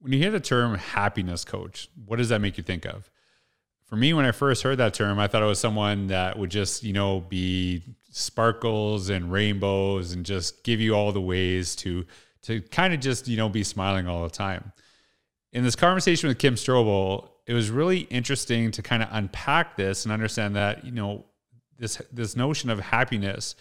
When you hear the term happiness coach, what does that make you think of? For me, when I first heard that term, I thought it was someone that would just, you know, be sparkles and rainbows and just give you all the ways to to kind of just, you know, be smiling all the time. In this conversation with Kim Strobel, it was really interesting to kind of unpack this and understand that, you know, this this notion of happiness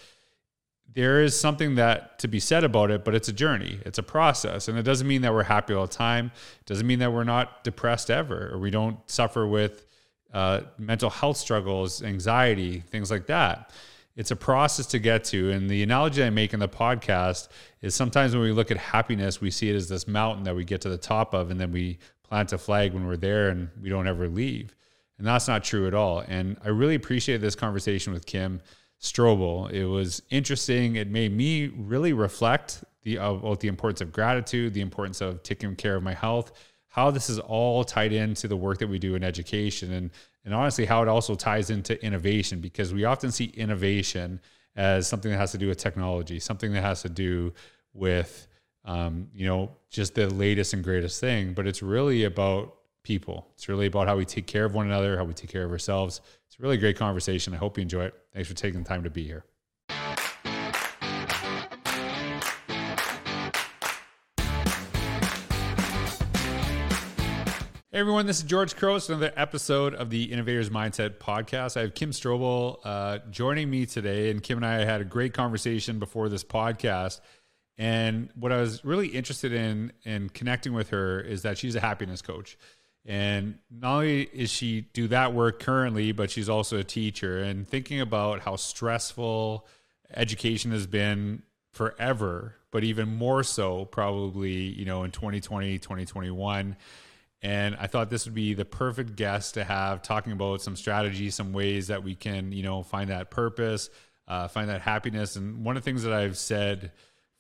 there is something that to be said about it, but it's a journey, it's a process, and it doesn't mean that we're happy all the time. It doesn't mean that we're not depressed ever, or we don't suffer with uh, mental health struggles, anxiety, things like that. It's a process to get to. And the analogy I make in the podcast is sometimes when we look at happiness, we see it as this mountain that we get to the top of, and then we plant a flag when we're there and we don't ever leave. And that's not true at all. And I really appreciate this conversation with Kim Strobel. It was interesting. It made me really reflect the about the importance of gratitude, the importance of taking care of my health, how this is all tied into the work that we do in education, and and honestly how it also ties into innovation because we often see innovation as something that has to do with technology, something that has to do with um, you know just the latest and greatest thing, but it's really about people. It's really about how we take care of one another, how we take care of ourselves. It's a really great conversation. I hope you enjoy it. Thanks for taking the time to be here. Hey everyone, this is George Couros, another episode of the Innovators Mindset podcast. I have Kim Strobel uh, joining me today, and Kim and I had a great conversation before this podcast. And what I was really interested in in connecting with her is that she's a happiness coach. And not only is she do that work currently, but she's also a teacher. And thinking about how stressful education has been forever, but even more so probably, you know, in 2020, 2021. And I thought this would be the perfect guest to have talking about some strategies, some ways that we can, you know, find that purpose, uh, find that happiness. And one of the things that I've said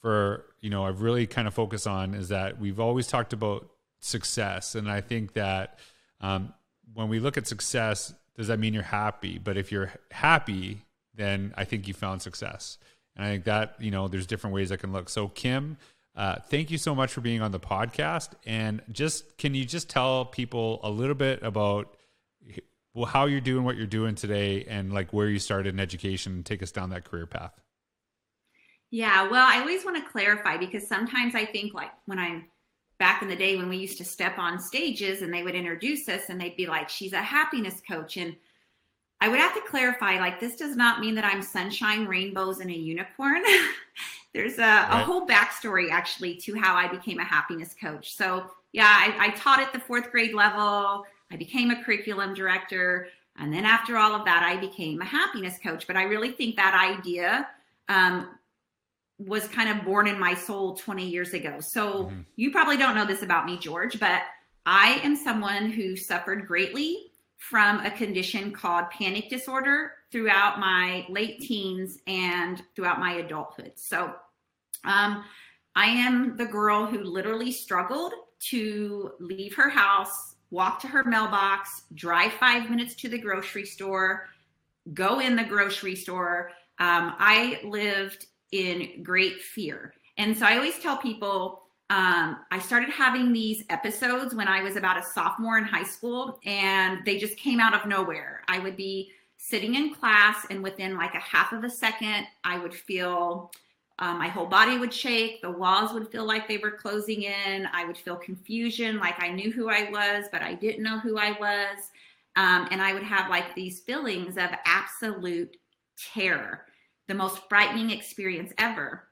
for, you know, I've really kind of focused on is that we've always talked about success. And I think that um, when we look at success, does that mean you're happy? But if you're happy, then I think you found success. And I think that, you know, there's different ways that can look. So, Kim, uh, thank you so much for being on the podcast. And just can you just tell people a little bit about well, how you're doing what you're doing today and like where you started in education and take us down that career path? Yeah, well, I always want to clarify because sometimes I think like when I'm back in the day when we used to step on stages and they would introduce us and they'd be like, she's a happiness coach. And I would have to clarify like, this does not mean that I'm sunshine, rainbows, and a unicorn. There's a, right. a, whole backstory actually to how I became a happiness coach. So, yeah, I, I taught at the fourth grade level, I became a curriculum director. And then after all of that, I became a happiness coach. But I really think that idea um, was kind of born in my soul 20 years ago. So mm-hmm. you probably don't know this about me, George, but I am someone who suffered greatly from a condition called panic disorder throughout my late teens and throughout my adulthood. So um, I am the girl who literally struggled to leave her house, walk to her mailbox, drive five minutes to the grocery store, go in the grocery store. Um, I lived in great fear. And so I always tell people um, I started having these episodes when I was about a sophomore in high school, and they just came out of nowhere. I would be sitting in class, and within like a half of a second, I would feel um, my whole body would shake. The walls would feel like they were closing in. I would feel confusion, like I knew who I was, but I didn't know who I was. Um, and I would have like these feelings of absolute terror the most frightening experience ever.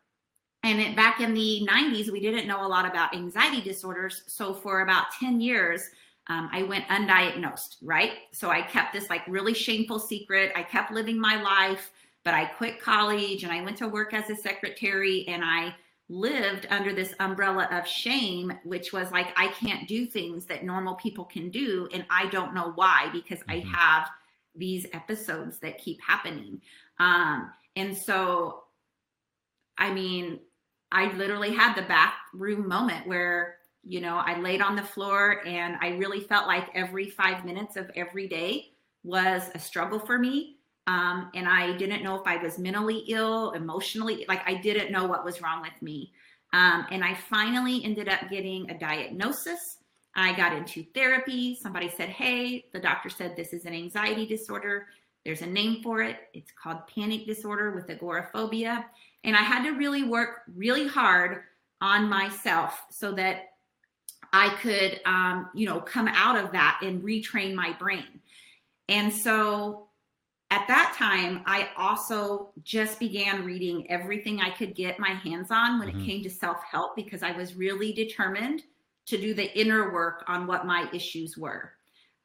And it, back in the 90s, we didn't know a lot about anxiety disorders. So for about 10 years, um, I went undiagnosed, right? So I kept this like really shameful secret. I kept living my life, but I quit college and I went to work as a secretary and I lived under this umbrella of shame, which was like, I can't do things that normal people can do. And I don't know why because mm-hmm. I have these episodes that keep happening. Um, and so, I mean, I literally had the bathroom moment where, you know, I laid on the floor and I really felt like every five minutes of every day was a struggle for me. Um, and I didn't know if I was mentally ill, emotionally, like I didn't know what was wrong with me. Um, and I finally ended up getting a diagnosis. I got into therapy. Somebody said, Hey, the doctor said this is an anxiety disorder. There's a name for it. It's called panic disorder with agoraphobia. And I had to really work really hard on myself so that I could, um, you know, come out of that and retrain my brain. And so at that time, I also just began reading everything I could get my hands on when mm-hmm. it came to self help because I was really determined to do the inner work on what my issues were.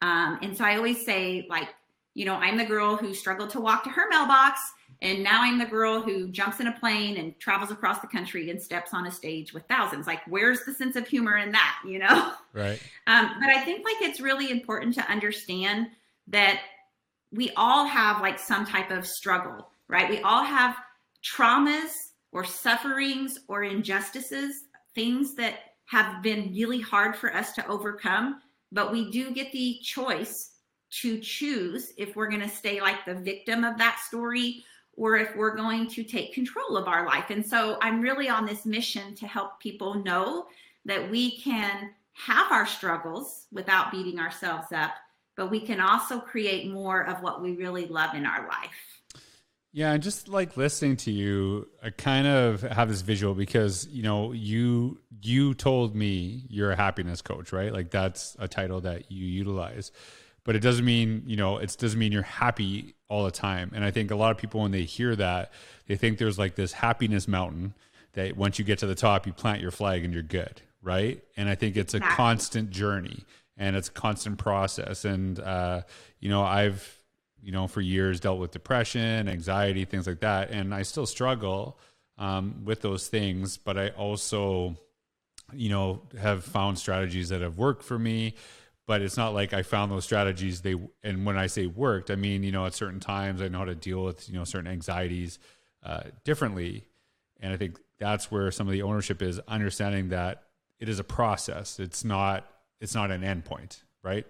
Um, and so I always say, like, you know, I'm the girl who struggled to walk to her mailbox, and now I'm the girl who jumps in a plane and travels across the country and steps on a stage with thousands. Like, where's the sense of humor in that, you know? Right. Um, but I think like it's really important to understand that we all have like some type of struggle, right? We all have traumas or sufferings or injustices, things that have been really hard for us to overcome, but we do get the choice to choose if we're going to stay like the victim of that story or if we're going to take control of our life. And so I'm really on this mission to help people know that we can have our struggles without beating ourselves up, but we can also create more of what we really love in our life. Yeah, and just like listening to you, I kind of have this visual because you know you you told me you're a happiness coach, right? Like that's a title that you utilize but it doesn't mean you know it doesn't mean you're happy all the time. And i think a lot of people when they hear that they think there's like this happiness mountain that once you get to the top you plant your flag and you're good right? And i think it's a constant journey and it's a constant process. And uh, you know i've you know for years dealt with depression anxiety things like that. And i still struggle um, with those things but i also you know have found strategies that have worked for me but it's not like I found those strategies. They and when I say worked, I mean you know at certain times I know how to deal with you know certain anxieties uh, differently, and I think that's where some of the ownership is understanding that it is a process. It's not it's not an endpoint, right?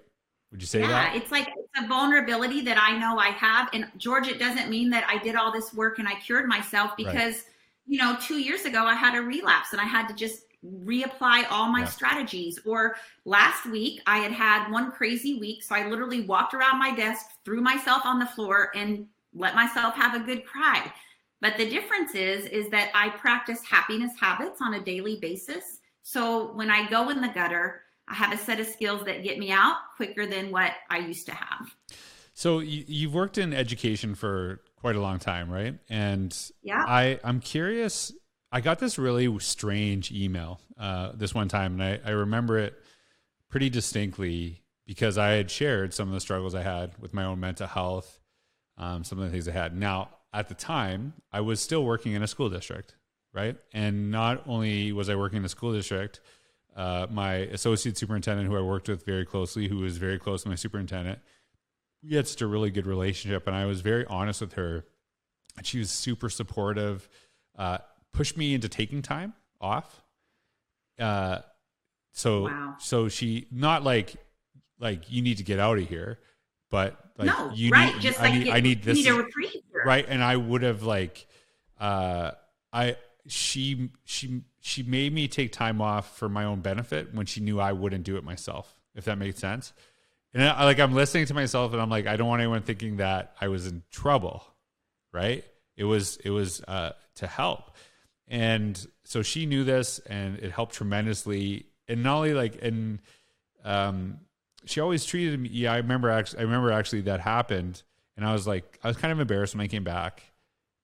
Would you say yeah, that? Yeah, it's like it's a vulnerability that I know I have. And George, it doesn't mean that I did all this work and I cured myself because, right. you know, two years ago I had a relapse and I had to just reapply all my yeah. strategies. Or last week, I had had one crazy week. So I literally walked around my desk, threw myself on the floor, and let myself have a good cry. But the difference is, is that I practice happiness habits on a daily basis. So when I go in the gutter, I have a set of skills that get me out quicker than what I used to have. So you've worked in education for quite a long time, right? And yeah, I I'm curious I got this really strange email uh, this one time, and I, I remember it pretty distinctly because I had shared some of the struggles I had with my own mental health, um, some of the things I had. Now, at the time, I was still working in a school district, right? And not only was I working in a school district, uh, my associate superintendent, who I worked with very closely, who was very close to my superintendent, we had such a really good relationship, and I was very honest with her. And she was super supportive. Uh, pushed me into taking time off. Uh, so wow. so she not like like you need to get out of here, but like no, you right. need just I like need, I need this need a reprieve right. And I would have like uh I she she she made me take time off for my own benefit when she knew I wouldn't do it myself. If that makes sense. And I, like I'm listening to myself and I'm like I don't want anyone thinking that I was in trouble, right? It was it was uh to help and so she knew this and it helped tremendously. And not only like and um she always treated me yeah i remember actually i remember actually that happened. And i was like i was kind of embarrassed when i came back.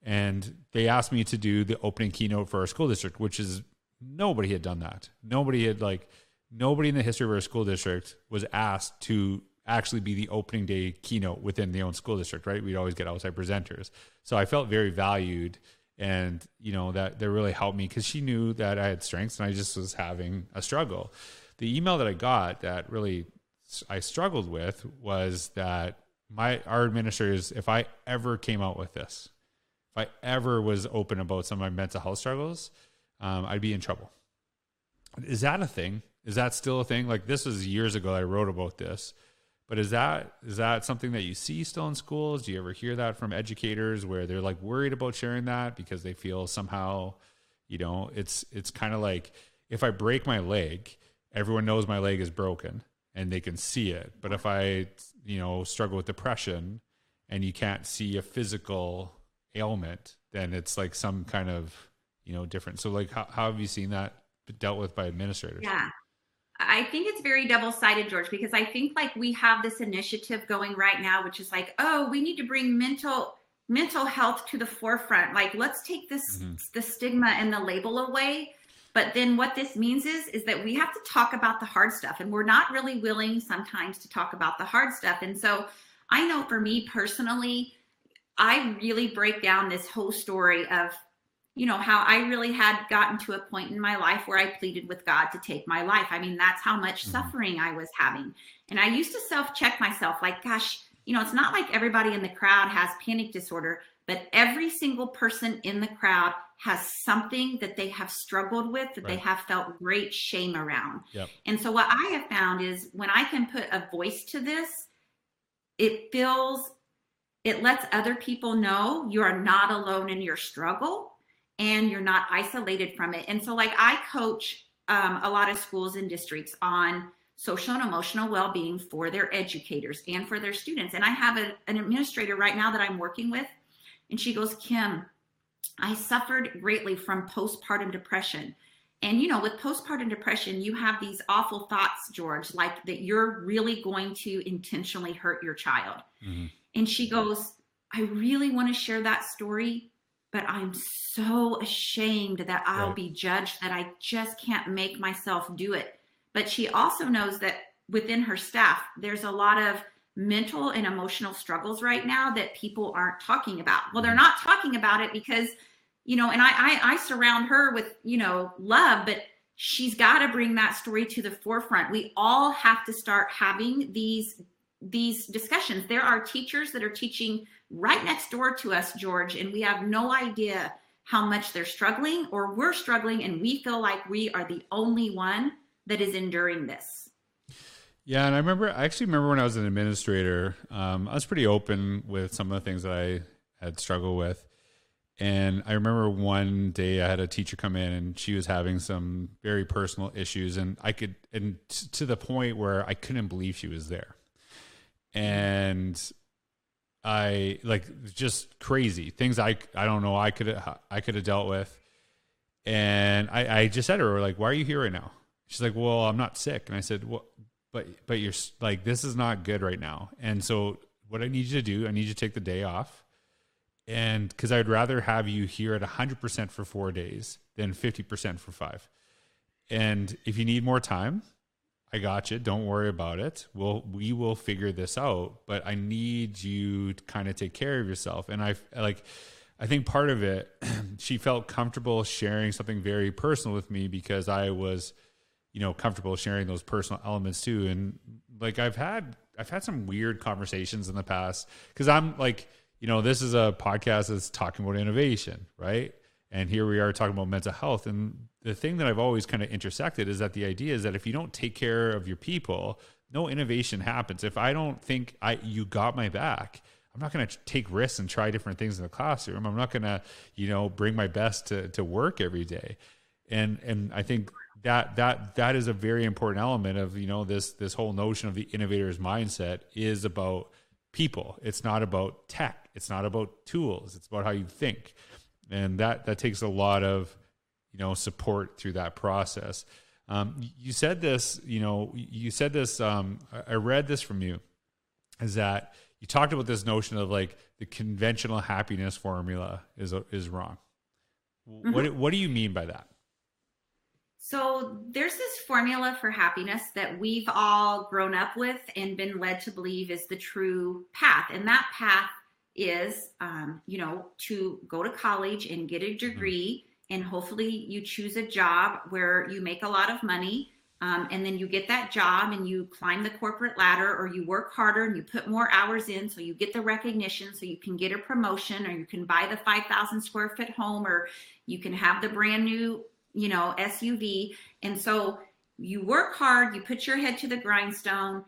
And they asked me to do the opening keynote for our school district which is nobody had done that. Nobody had like nobody in the history of our school district was asked to actually be the opening day keynote within the own school district right? We'd always get outside presenters. So i felt very valued and you know that that really helped me because she knew that I had strengths and I just was having a struggle. The email that I got that really I struggled with was that my our administrators, if I ever came out with this, if I ever was open about some of my mental health struggles, um, I'd be in trouble. Is that a thing? Is that still a thing? Like this was years ago. I wrote about this. But is that is that something that you see still in schools? Do you ever hear that from educators where they're like worried about sharing that because they feel somehow, You know, it's it's kind of like if I break my leg, everyone knows my leg is broken and they can see it. But if I, you know, struggle with depression and you can't see a physical ailment, then it's like some kind of, you know, different. So like how, how have you seen that dealt with by administrators? Yeah. I think it's very double sided, George, because I think like we have this initiative going right now, which is like, oh, we need to bring mental mental health to the forefront. Like, let's take this mm-hmm. the stigma and the label away. But then what this means is is that we have to talk about the hard stuff, and we're not really willing sometimes to talk about the hard stuff. And so I know for me personally, I really break down this whole story of you know, how I really had gotten to a point in my life where I pleaded with God to take my life. I mean, that's how much mm-hmm. suffering I was having. And I used to self check myself like, gosh, you know, it's not like everybody in the crowd has panic disorder, but every single person in the crowd has something that they have struggled with that right. they have felt great shame around. Yep. And so, what I have found is when I can put a voice to this, it feels, it lets other people know you are not alone in your struggle and you're not isolated from it. And so, like, I coach um, a lot of schools and districts on social and emotional well-being for their educators and for their students. And I have a, an administrator right now that I'm working with, and she goes, Kim, I suffered greatly from postpartum depression. And you know, with postpartum depression, you have these awful thoughts, George, like that you're really going to intentionally hurt your child. Mm-hmm. And she goes, I really want to share that story, but I'm so ashamed that I'll right. be judged that I just can't make myself do it. But she also knows that within her staff, there's a lot of mental and emotional struggles right now that people aren't talking about. Well, they're mm-hmm. not talking about it because, you know, and I, I, I surround her with, you know, love, but she's got to bring that story to the forefront. We all have to start having these these discussions. There are teachers that are teaching right next door to us, George, and we have no idea how much they're struggling or we're struggling and we feel like we are the only one that is enduring this. Yeah, and I remember I actually remember when I was an administrator, um, I was pretty open with some of the things that I had struggled with. And I remember one day I had a teacher come in and she was having some very personal issues and I could and t- to the point where I couldn't believe she was there. And I like just crazy things I I don't know I could I could have dealt with, and I I just said to her like, why are you here right now? She's like, well, I'm not sick, and I said, well, but but you're like this is not good right now, and so what I need you to do, I need you to take the day off, and because I'd rather have you here at 100 percent for four days than 50 percent for five, and if you need more time, I got you. Don't worry about it. We'll we will figure this out. But I need you to kind of take care of yourself. And I like, I think part of it, she felt comfortable sharing something very personal with me because I was, you know, comfortable sharing those personal elements too. And like I've had I've had some weird conversations in the past because I'm like, you know, this is a podcast that's talking about innovation, right? And here we are talking about mental health. And the thing that I've always kind of intersected is that the idea is that if you don't take care of your people, no innovation happens. If I don't think I you got my back, I'm not going to take risks and try different things in the classroom. I'm not going to, you know, bring my best to to work every day. And and I think that that that is a very important element of, you know, this this whole notion of the innovator's mindset is about people. It's not about tech. It's not about tools. It's about how you think and that that takes a lot of you know support through that process. Um, you said this, you know, you said this. Um, I read this from you, is that you talked about this notion of like the conventional happiness formula is is wrong. Mm-hmm. What what do you mean by that? So there's this formula for happiness that we've all grown up with and been led to believe is the true path, and that path is, um, you know, to go to college and get a mm-hmm. degree, mm-hmm. And hopefully you choose a job where you make a lot of money. Um, and then you get that job and you climb the corporate ladder or you work harder and you put more hours in so you get the recognition so you can get a promotion or you can buy the 5000 square foot home or you can have the brand new you know suv and so you work hard you put your head to the grindstone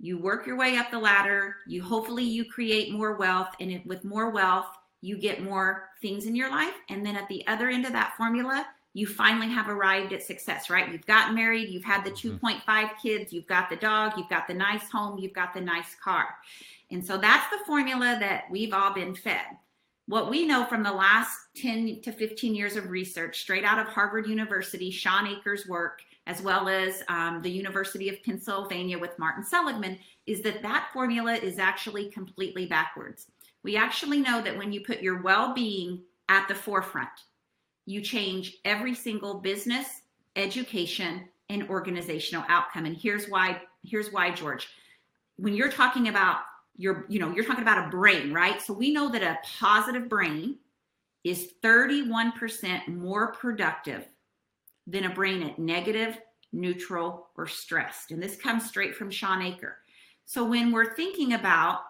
you work your way up the ladder you hopefully you create more wealth and with more wealth you get more things in your life and then at the other end of that formula you finally have arrived at success, right? You've gotten married, you've had the mm-hmm. 2.5 kids, you've got the dog, you've got the nice home, you've got the nice car. And so that's the formula that we've all been fed. What we know from the last 10 to 15 years of research, straight out of Harvard University, Shawn Achor's work, as well as um, the University of Pennsylvania with Martin Seligman, is that that formula is actually completely backwards. We actually know that when you put your well being at the forefront, you change every single business, education, and organizational outcome. And here's why, here's why, George. When you're talking about your, you know, you're talking about a brain, right? So we know that a positive brain is 31% more productive than a brain at negative, neutral, or stressed. And this comes straight from Shawn Achor. So when we're thinking about,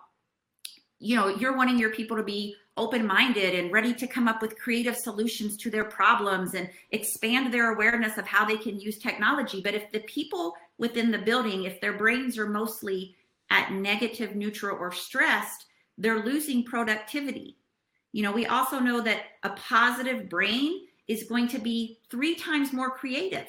you know, you're wanting your people to be open minded and ready to come up with creative solutions to their problems and expand their awareness of how they can use technology. But if the people within the building, if their brains are mostly at negative, neutral, or stressed, they're losing productivity. You know, we also know that a positive brain is going to be three times more creative,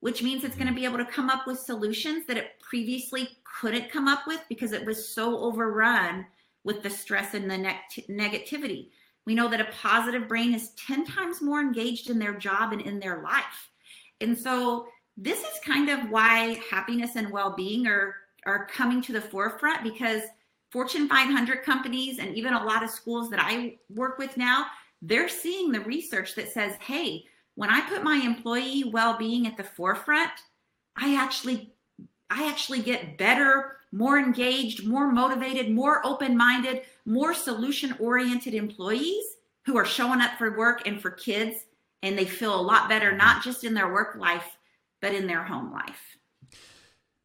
which means it's going to mm-hmm. be able to come up with solutions that it previously couldn't come up with because it was so overrun with the stress and the ne- negativity. We know that a positive brain is 10 times more engaged in their job and in their life. And so this is kind of why happiness and well-being are are coming to the forefront because Fortune 500 companies and even a lot of schools that I work with now, they're seeing the research that says, "Hey, when I put my employee well-being at the forefront, I actually I actually get better more engaged, more motivated, more open minded, more solution oriented employees who are showing up for work and for kids. And they feel a lot better, not just in their work life, but in their home life.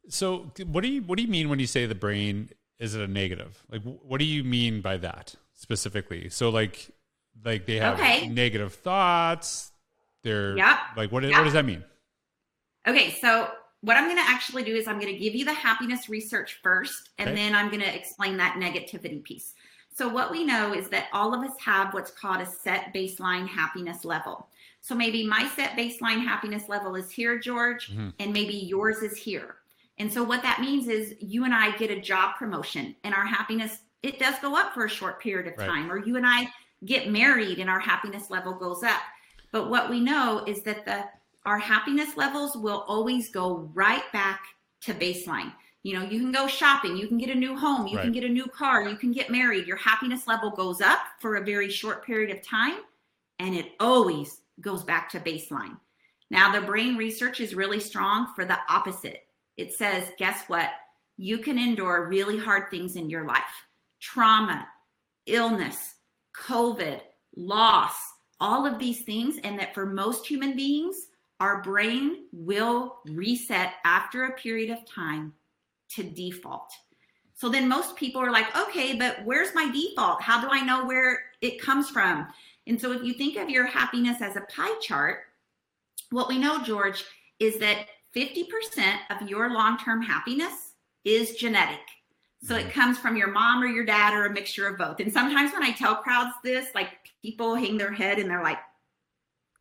So, what do you what do you mean when you say the brain is it a negative? Like, what do you mean by that specifically? So, like, like they have okay. negative thoughts. They're yep. like, what, yep. what does that mean? Okay, so what I'm going to actually do is I'm going to give you the happiness research first, and okay. then I'm going to explain that negativity piece. So, what we know is that all of us have what's called a set baseline happiness level. So, maybe my set baseline happiness level is here, George, mm-hmm. and maybe yours is here. And so, what that means is you and I get a job promotion, and our happiness it does go up for a short period of right. time, or you and I get married, and our happiness level goes up. But what we know is that the our happiness levels will always go right back to baseline. You know, you can go shopping, you can get a new home, you right. can get a new car, you can get married. Your happiness level goes up for a very short period of time and it always goes back to baseline. Now, the brain research is really strong for the opposite. It says, guess what? You can endure really hard things in your life trauma, illness, COVID, loss, all of these things. And that for most human beings, our brain will reset after a period of time to default. So then most people are like, okay, but where's my default? How do I know where it comes from? And so if you think of your happiness as a pie chart, what we know, George, is that 50% of your long term happiness is genetic. So it mm-hmm. comes from your mom or your dad or a mixture of both. And sometimes when I tell crowds this, like people hang their head and they're like,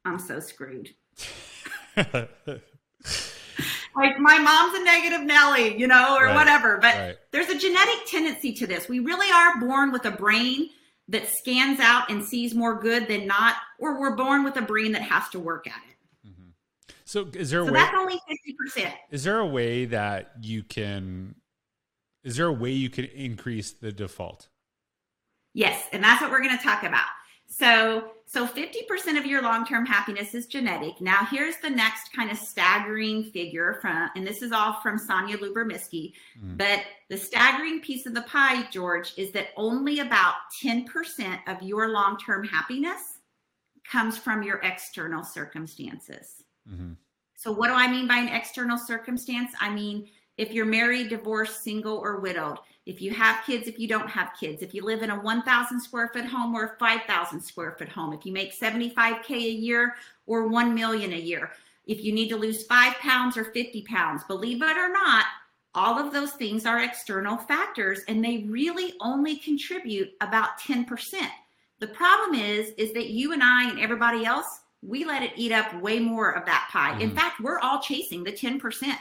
I'm so screwed. like my mom's a negative Nelly, you know, or right, whatever. But right. there's a genetic tendency to this. We really are born with a brain that scans out and sees more good than not, or we're born with a brain that has to work at it. Mm-hmm. So is there a so way, that's only fifty percent. Is there a way that you can? Is there a way you can increase the default? Yes, and that's what we're going to talk about. So, so 50% of your long-term happiness is genetic. Now, here's the next kind of staggering figure from, and this is all from Sonja Lyubomirsky, mm. but the staggering piece of the pie, George, is that only about 10% of your long-term happiness comes from your external circumstances. Mm-hmm. So, what do I mean by an external circumstance? I mean, if you're married, divorced, single, or widowed, if you have kids, if you don't have kids, if you live in a 1,000 square foot home or a 5,000 square foot home, if you make 75K a year or 1 million a year, if you need to lose five pounds or 50 pounds, believe it or not, all of those things are external factors and they really only contribute about 10%. The problem is, is that you and I and everybody else, we let it eat up way more of that pie. Mm-hmm. In fact, we're all chasing the 10%,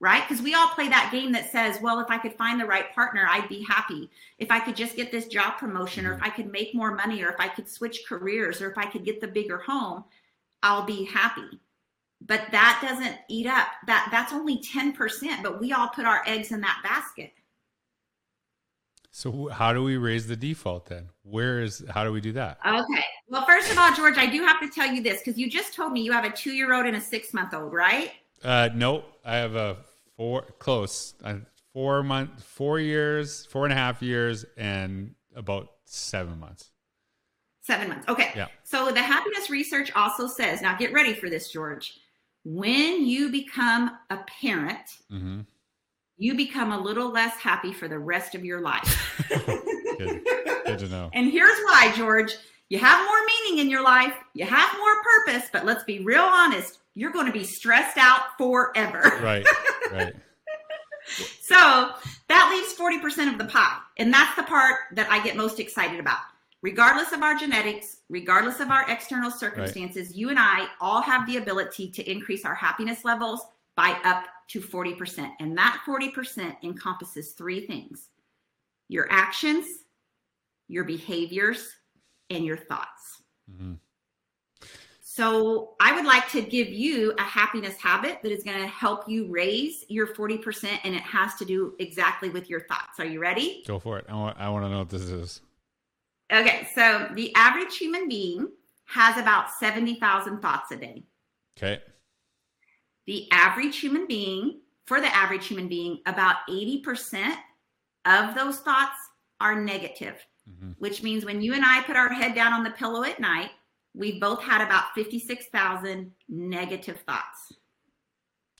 right? Because we all play that game that says, well, if I could find the right partner, I'd be happy. If I could just get this job promotion, mm-hmm. or if I could make more money, or if I could switch careers, or if I could get the bigger home, I'll be happy. But that doesn't eat up. That that's only 10%, but we all put our eggs in that basket. So how do we raise the default then? Where is how do we do that? Okay. Well, first of all, George, I do have to tell you this because you just told me you have a two-year-old and a six-month-old, right? Uh, no, I have a four close uh, four month, four years, four and a half years, and about seven months. Seven months. Okay. Yeah. So the happiness research also says, now get ready for this, George. When you become a parent, mm-hmm you become a little less happy for the rest of your life. good. good to know. And here's why, George. You have more meaning in your life, you have more purpose, but let's be real honest, you're going to be stressed out forever. Right, right. so that leaves 40% of the pie. And that's the part that I get most excited about. Regardless of our genetics, regardless of our external circumstances, right. you and I all have the ability to increase our happiness levels by up to 40%. And that 40% encompasses three things your actions, your behaviors, and your thoughts. Mm-hmm. So, I would like to give you a happiness habit that is going to help you raise your 40%, and it has to do exactly with your thoughts. Are you ready? Go for it. I want, I want to know what this is. Okay. So, the average human being has about 70,000 thoughts a day. Okay the average human being, for the average human being, about 80% of those thoughts are negative, mm-hmm. which means when you and I put our head down on the pillow at night, we both had about 56,000 negative thoughts.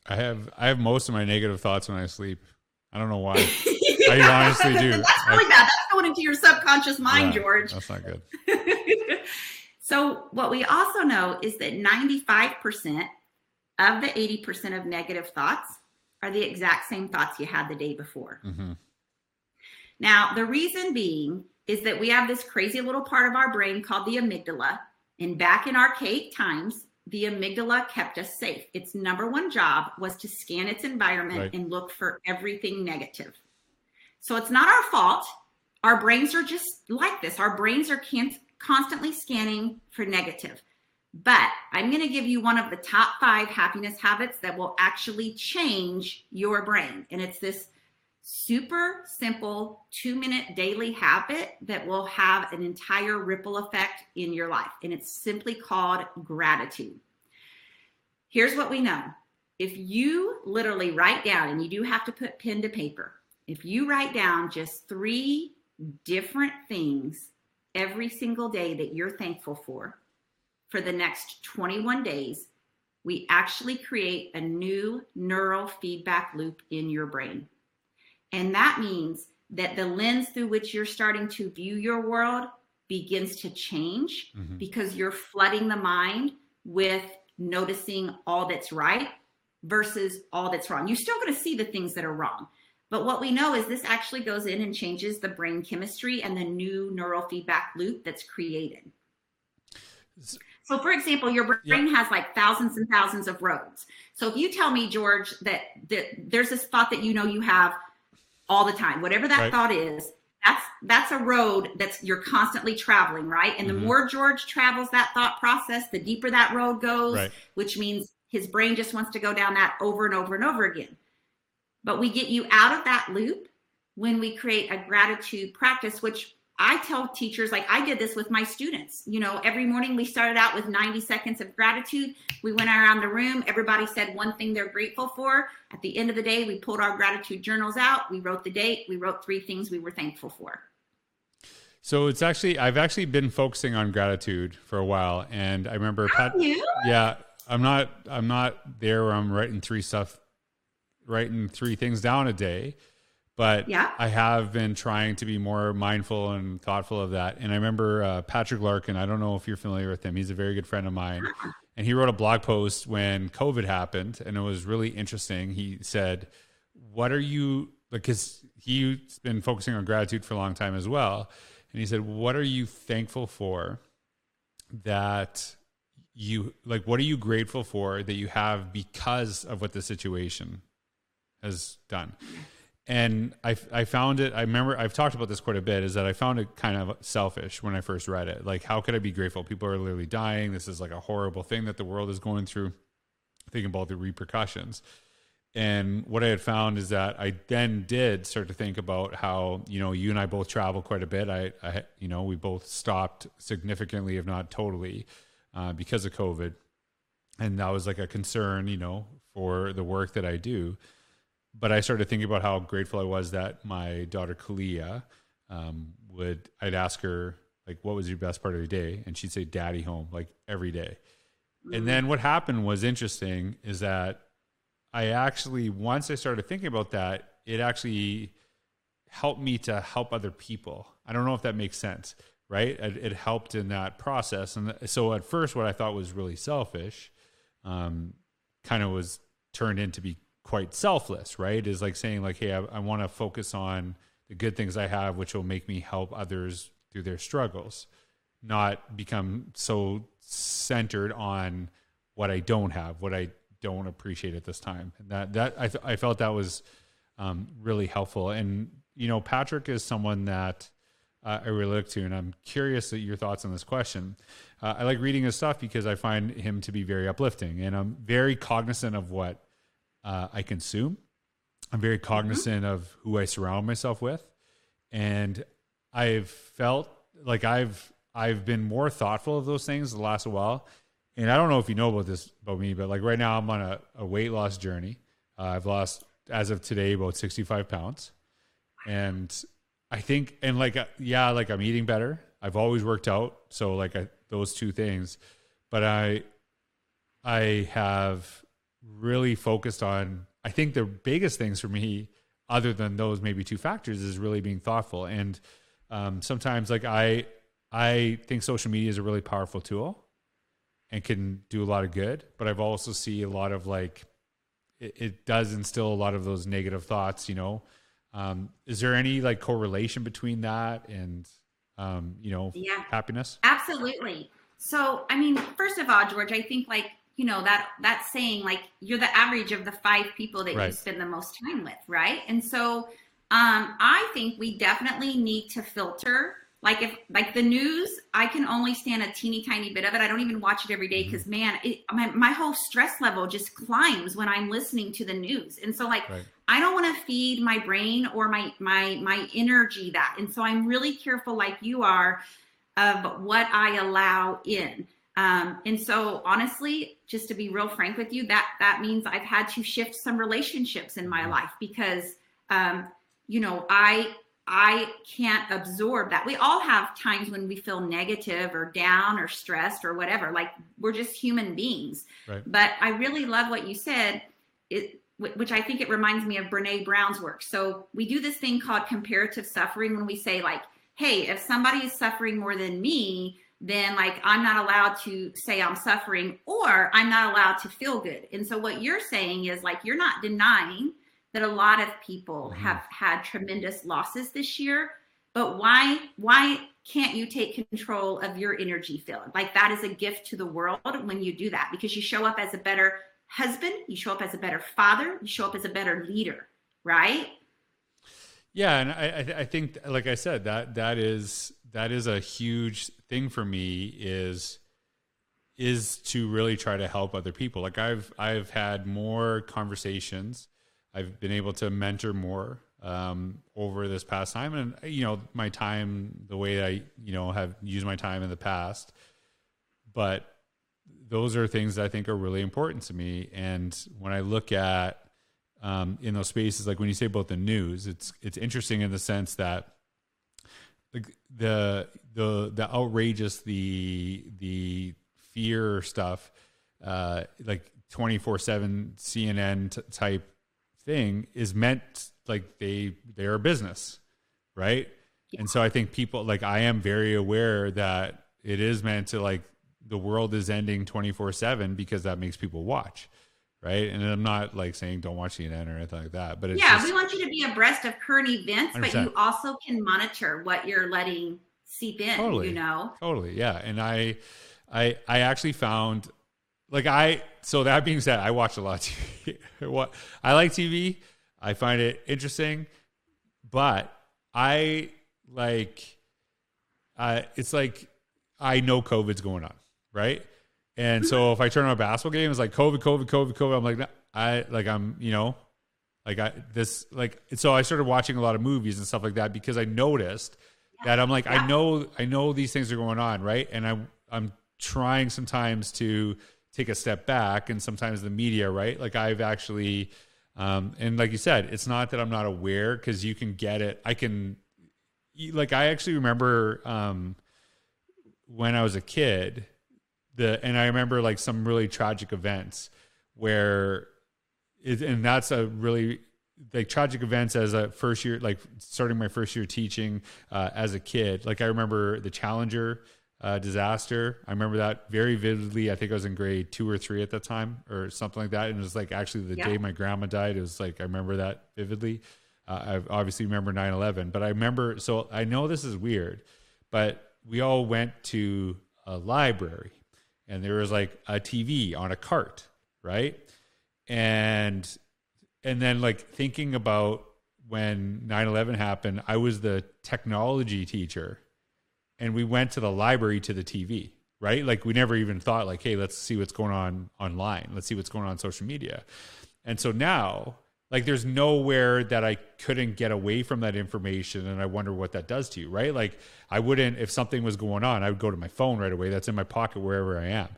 I have I have most of my negative thoughts when I sleep. I don't know why. yeah, I honestly do. That's really I, bad. That's going into your subconscious mind, yeah, George. That's not good. so what we also know is that 95% of the 80% of negative thoughts are the exact same thoughts you had the day before. Mm-hmm. Now, the reason being is that we have this crazy little part of our brain called the amygdala. And back in archaic times, the amygdala kept us safe. Its number one job was to scan its environment right. and look for everything negative. So it's not our fault. Our brains are just like this. Our brains are can- constantly scanning for negative. But I'm going to give you one of the top five happiness habits that will actually change your brain. And it's this super simple two minute daily habit that will have an entire ripple effect in your life. And it's simply called gratitude. Here's what we know if you literally write down, and you do have to put pen to paper, if you write down just three different things every single day that you're thankful for, for the next 21 days, we actually create a new neural feedback loop in your brain. And that means that the lens through which you're starting to view your world begins to change mm-hmm. because you're flooding the mind with noticing all that's right versus all that's wrong. You're still going to see the things that are wrong. But what we know is this actually goes in and changes the brain chemistry and the new neural feedback loop that's created. So, for example, your brain yep. has like thousands and thousands of roads. So, if you tell me, George, that, that there's this thought that you know you have all the time, whatever that right. thought is, that's that's a road that's you're constantly traveling, right? And mm-hmm. the more George travels that thought process, the deeper that road goes, right. which means his brain just wants to go down that over and over and over again. But we get you out of that loop when we create a gratitude practice, which I tell teachers, like I did this with my students. You know, every morning we started out with 90 seconds of gratitude. We went around the room. Everybody said one thing they're grateful for. At the end of the day, we pulled our gratitude journals out. We wrote the date. We wrote three things we were thankful for. So it's actually, I've actually been focusing on gratitude for a while. And I remember, Pat, yeah, I'm not, I'm not there where I'm writing three stuff, writing three things down a day but yeah. I have been trying to be more mindful and thoughtful of that. And I remember uh, Patrick Larkin. I don't know if you're familiar with him. He's a very good friend of mine, and he wrote a blog post when COVID happened, and it was really interesting. He said, "What are you?" Because he's been focusing on gratitude for a long time as well, and he said, "What are you thankful for that you like what are you grateful for that you have because of what the situation has done and I, I found it i remember i've talked about this quite a bit is that i found it kind of selfish when i first read it. Like how could i be grateful? People are literally dying. This is like a horrible thing that the world is going through. Thinking about the repercussions. And what i had found is that i then did start to think about how you know you and i both travel quite a bit. I, I you know we both stopped significantly if not totally uh, because of COVID. And that was like a concern, you know, for the work that I do. But I started thinking about how grateful I was that my daughter Kalia um, would, I'd ask her, like, what was your best part of the day? And she'd say, Daddy home, like every day. And then what happened was interesting is that I actually, once I started thinking about that, it actually helped me to help other people. I don't know if that makes sense right? It, it, helped in that process. And so at first, what I thought was really selfish, um, kind of was turned into be quite selfless, right? Is like saying like, hey, I, I want to focus on the good things I have, which will make me help others through their struggles, not become so centered on what I don't have, what I don't appreciate at this time. And that that I th- I felt that was um, really helpful. And you know, Patrick is someone that uh, I really look to. And I'm curious at your thoughts on this question. Uh, I like reading his stuff because I find him to be very uplifting, and I'm very cognizant of what uh, I consume. I'm very mm-hmm. cognizant mm-hmm. of who I surround myself with, and I've felt like I've I've been more thoughtful of those things the last while. And I don't know if you know about this about me, but like right now I'm on a, a weight loss journey. Uh, I've lost as of today about 65 pounds, and I think, and like, uh, yeah, like I'm eating better. I've always worked out, so like I, those two things, but I, I have really focused on. I think the biggest things for me, other than those maybe two factors, is really being thoughtful. And um, sometimes, like I, I think social media is a really powerful tool, and can do a lot of good. But I've also see a lot of like, it, it does instill a lot of those negative thoughts. You know, um, is there any like correlation between that and um, you know yeah. happiness? Absolutely. So, I mean, first of all, George, I think like you know that that saying like you're the average of the five people that right. you spend the most time with, right? And so, um, I think we definitely need to filter like if like the news i can only stand a teeny tiny bit of it i don't even watch it every day because mm-hmm. man it, my, my whole stress level just climbs when i'm listening to the news and so like right. i don't want to feed my brain or my my my energy that and so i'm really careful like you are of what i allow in um, and so honestly just to be real frank with you that that means i've had to shift some relationships in my mm-hmm. life because um, you know i I can't absorb that. We all have times when we feel negative or down or stressed or whatever. Like we're just human beings. Right. But I really love what you said, it, which I think it reminds me of Brene Brown's work. So we do this thing called comparative suffering when we say, like, hey, if somebody is suffering more than me, then like I'm not allowed to say I'm suffering or I'm not allowed to feel good. And so what you're saying is like you're not denying that a lot of people mm-hmm. have had tremendous losses this year but why why can't you take control of your energy field like that is a gift to the world when you do that because you show up as a better husband you show up as a better father you show up as a better leader right yeah and i i think like i said that that is that is a huge thing for me is is to really try to help other people. Like i've i've had more conversations. I've been able to mentor more um, over this past time, and you know my time, the way I you know have used my time in the past, but those are things that I think are really important to me. And when I look at um, in those spaces, like when you say about the news, it's it's interesting in the sense that the the the, the outrageous, the the fear stuff, uh, like twenty four seven CNN t- type thing is meant like they they're a business, right? Yeah. And so I think people like I am very aware that it is meant to like the world is ending 24/7 because that makes people watch. Right. And I'm not like saying don't watch CNN or anything like that. But yeah, just, we want you to be abreast of current events, 100%. but you also can monitor what you're letting seep in, totally, you know? Totally. Yeah. And I I I actually found like I so that being said, I watch a lot of TV. what I like TV. I find it interesting, but I like uh, it's like I know COVID's going on, right? And so if I turn on a basketball game, it's like COVID, COVID, COVID, COVID. I'm like, I like I'm, you know, like I this like so I started watching a lot of movies and stuff like that because I noticed that I'm like I know I know these things are going on, right? And I I'm trying sometimes to take a step back and sometimes the media, right? Like I've actually um and like you said, it's not that I'm not aware cuz you can get it. I can like I actually remember um when I was a kid the and I remember like some really tragic events where it, and that's a really like tragic events as a first year like starting my first year teaching uh, as a kid. Like i remember the challenger uh, disaster. I remember that very vividly. I think i was in grade two or three at that time or something like that. And it was like actually the yeah. day my grandma died it was like i remember that vividly. Uh, i obviously remember 9-11 but i remember so i know this is weird but we all went to a library and there was like a tv on a cart right? And and then like thinking about when 9-11 happened i was the technology teacher. And we went to the library to the tv right? Like we never even thought like hey let's see what's going on online. Let's see what's going on, on social media. And so now like there's nowhere that i couldn't get away from that information and i wonder what that does to you right like i wouldn't if something was going on i would go to my phone right away that's in my pocket wherever i am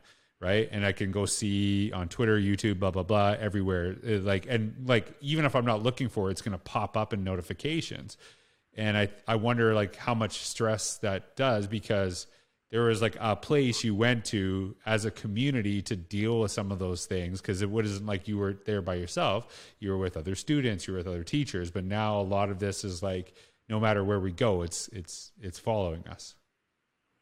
right? And I can go see on Twitter, YouTube, blah blah blah, everywhere. Uh, like and like even if I'm not looking for it, it's going to pop up in notifications. And I I wonder like how much stress that does because there was like a place you went to as a community to deal with some of those things because it wasn't like you were there by yourself. You were with other students, you were with other teachers, but now a lot of this is like no matter where we go, it's it's it's following us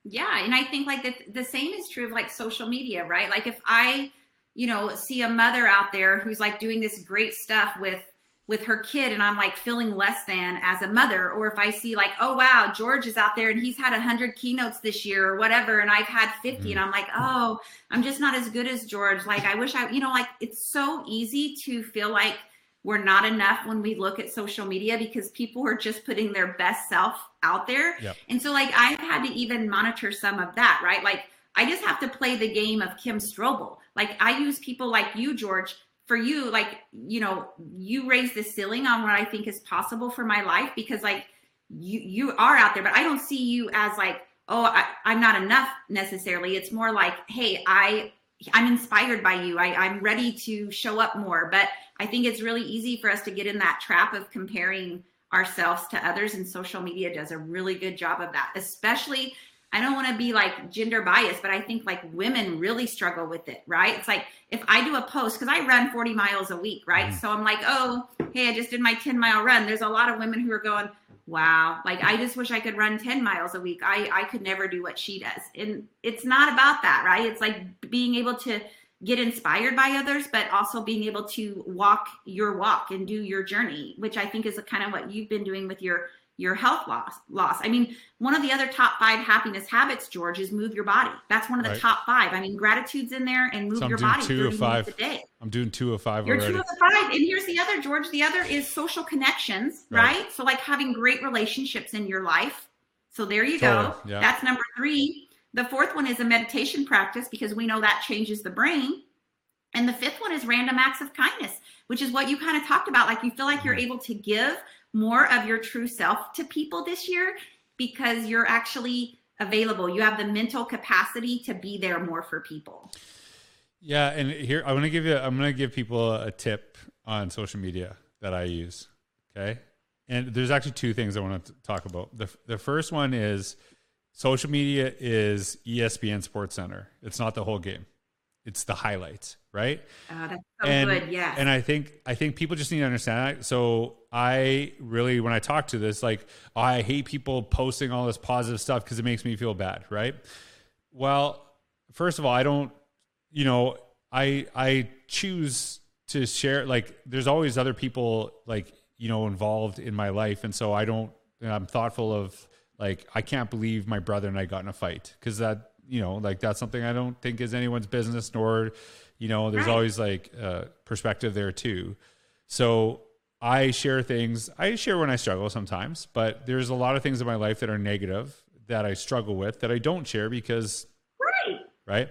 yeah and i think like the, the same is true of like social media right like if i you know see a mother out there who's like doing this great stuff with with her kid and i'm like feeling less than as a mother or if i see like oh wow george is out there and he's had 100 keynotes this year or whatever and i've had 50 mm-hmm. and i'm like oh i'm just not as good as george like i wish i you know like it's so easy to feel like we're not enough when we look at social media because people are just putting their best self out there. Yep. And so like I've had to even monitor some of that, right? Like I just have to play the game of Kim Strobel. Like I use people like you, George, for you, like, you know, you raise the ceiling on what I think is possible for my life because like you you are out there, but I don't see you as like, oh, I, I'm not enough necessarily. It's more like, hey, I I'm inspired by you. I, I'm ready to show up more. But I think it's really easy for us to get in that trap of comparing ourselves to others, and social media does a really good job of that, especially. I don't want to be like gender biased, but I think like women really struggle with it, right? It's like if I do a post, because I run 40 miles a week, right? Mm. So I'm like, oh, hey, I just did my 10 mile run. There's a lot of women who are going, wow, like I just wish I could run 10 miles a week. I, I could never do what she does. And it's not about that, right? It's like being able to get inspired by others, but also being able to walk your walk and do your journey, which I think is kind of what you've been doing with your your health loss loss. I mean, one of the other top five happiness habits, George, is move your body. That's one of the right. top five. I mean, gratitude's in there and move so your body two of five. a day. I'm doing two of five. You're already. two of the five. And here's the other, George. The other is social connections, right? right? So like having great relationships in your life. So there you totally. go. Yeah. That's number three. The fourth one is a meditation practice because we know that changes the brain. And the fifth one is random acts of kindness, which is what you kind of talked about. Like you feel like you're mm-hmm. able to give more of your true self to people this year because you're actually available. You have the mental capacity to be there more for people. Yeah, and here I'm to give you I'm going to give people a tip on social media that I use, okay? And there's actually two things I want to talk about. The the first one is social media is ESPN Sports Center. It's not the whole game it's the highlights, right? Oh, that's so and, good. Yeah. And I think I think people just need to understand that. So I really, when I talk to this, like oh, I hate people posting all this positive stuff because it makes me feel bad, right? Well, first of all, I don't, you know, I I choose to share. Like, there's always other people like you know involved in my life, and so I don't. I'm thoughtful of like I can't believe my brother and I got in a fight because that you know, like that's something I don't think is anyone's business, nor, you know, there's Right. always like uh, perspective there too. So I share things. I share when I struggle sometimes, but there's a lot of things in my life that are negative that I struggle with that I don't share because Right. right?